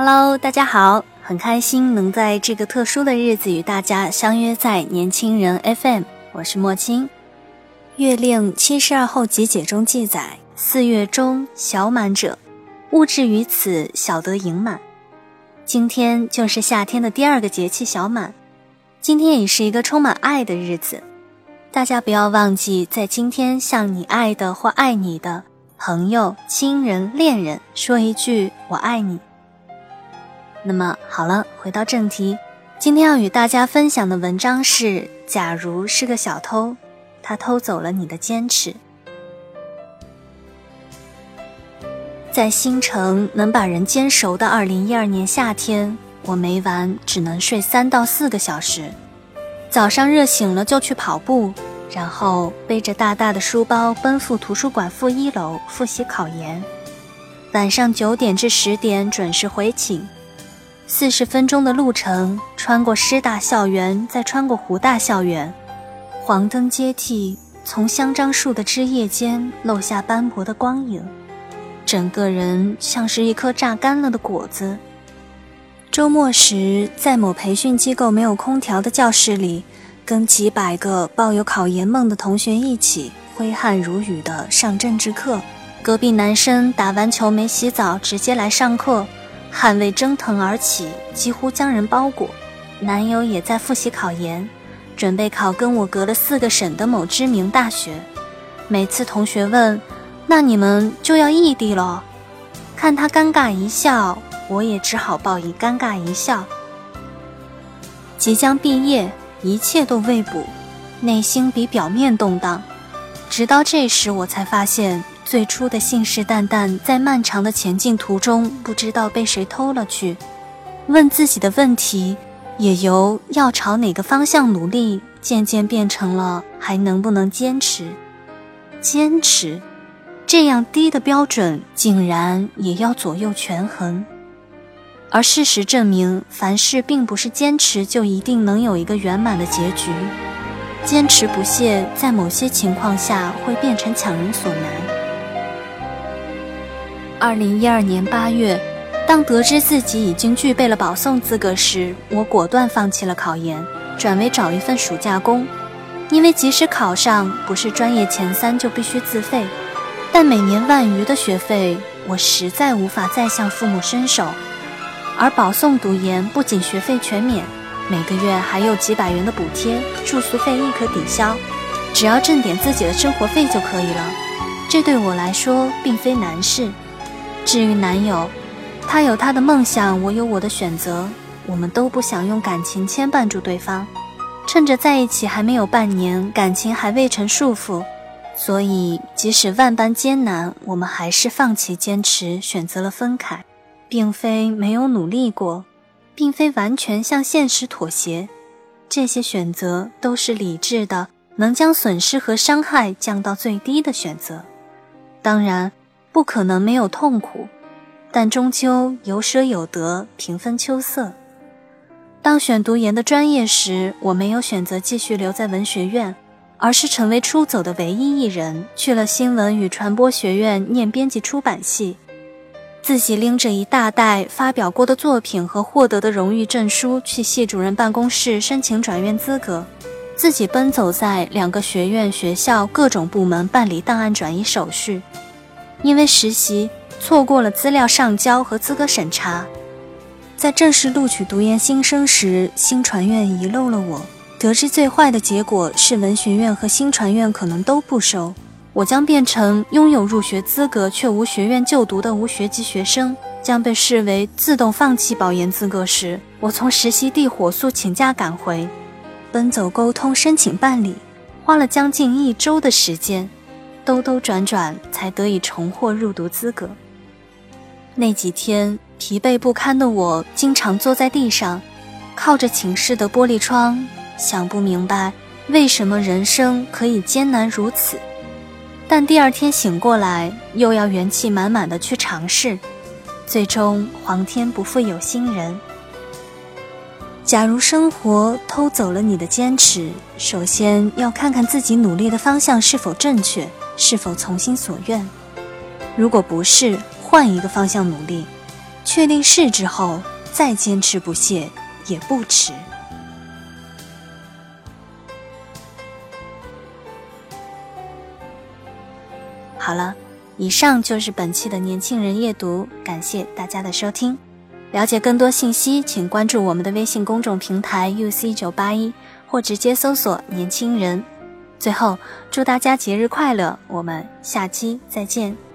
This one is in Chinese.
Hello，大家好，很开心能在这个特殊的日子与大家相约在年轻人 FM，我是莫青。《月令七十二候集解》中记载：四月中小满者，物质于此小得盈满。今天就是夏天的第二个节气小满，今天也是一个充满爱的日子。大家不要忘记，在今天向你爱的或爱你的朋友、亲人、恋人说一句“我爱你”。那么好了，回到正题，今天要与大家分享的文章是：假如是个小偷，他偷走了你的坚持。在新城能把人煎熟的二零一二年夏天，我每晚只能睡三到四个小时。早上热醒了就去跑步，然后背着大大的书包奔赴图书馆负一楼复习考研。晚上九点至十点准时回寝。四十分钟的路程，穿过师大校园，再穿过湖大校园，黄灯接替从香樟树的枝叶间漏下斑驳的光影，整个人像是一颗榨干了的果子。周末时，在某培训机构没有空调的教室里，跟几百个抱有考研梦的同学一起挥汗如雨的上政治课。隔壁男生打完球没洗澡，直接来上课。汗味蒸腾而起，几乎将人包裹。男友也在复习考研，准备考跟我隔了四个省的某知名大学。每次同学问：“那你们就要异地了？”看他尴尬一笑，我也只好报以尴尬一笑。即将毕业，一切都未卜，内心比表面动荡。直到这时，我才发现。最初的信誓旦旦，在漫长的前进途中，不知道被谁偷了去。问自己的问题，也由要朝哪个方向努力，渐渐变成了还能不能坚持。坚持，这样低的标准，竟然也要左右权衡。而事实证明，凡事并不是坚持就一定能有一个圆满的结局。坚持不懈，在某些情况下会变成强人所难。二零一二年八月，当得知自己已经具备了保送资格时，我果断放弃了考研，转为找一份暑假工。因为即使考上，不是专业前三就必须自费，但每年万余的学费，我实在无法再向父母伸手。而保送读研不仅学费全免，每个月还有几百元的补贴，住宿费亦可抵消，只要挣点自己的生活费就可以了。这对我来说并非难事。至于男友，他有他的梦想，我有我的选择。我们都不想用感情牵绊住对方，趁着在一起还没有半年，感情还未成束缚，所以即使万般艰难，我们还是放弃坚持，选择了分开，并非没有努力过，并非完全向现实妥协，这些选择都是理智的，能将损失和伤害降到最低的选择。当然。不可能没有痛苦，但终究有舍有得，平分秋色。当选读研的专业时，我没有选择继续留在文学院，而是成为出走的唯一一人，去了新闻与传播学院念编辑出版系。自己拎着一大袋发表过的作品和获得的荣誉证书，去系主任办公室申请转院资格，自己奔走在两个学院、学校各种部门办理档案转移手续。因为实习错过了资料上交和资格审查，在正式录取读研新生时，新传院遗漏了我。得知最坏的结果是文学院和新传院可能都不收，我将变成拥有入学资格却无学院就读的无学籍学生，将被视为自动放弃保研资格时，我从实习地火速请假赶回，奔走沟通申请办理。花了将近一周的时间，兜兜转转才得以重获入读资格。那几天疲惫不堪的我，经常坐在地上，靠着寝室的玻璃窗，想不明白为什么人生可以艰难如此。但第二天醒过来，又要元气满满的去尝试，最终皇天不负有心人。假如生活偷走了你的坚持，首先要看看自己努力的方向是否正确，是否从心所愿。如果不是，换一个方向努力，确定是之后再坚持不懈也不迟。好了，以上就是本期的年轻人夜读，感谢大家的收听。了解更多信息，请关注我们的微信公众平台 UC 九八一，或直接搜索“年轻人”。最后，祝大家节日快乐！我们下期再见。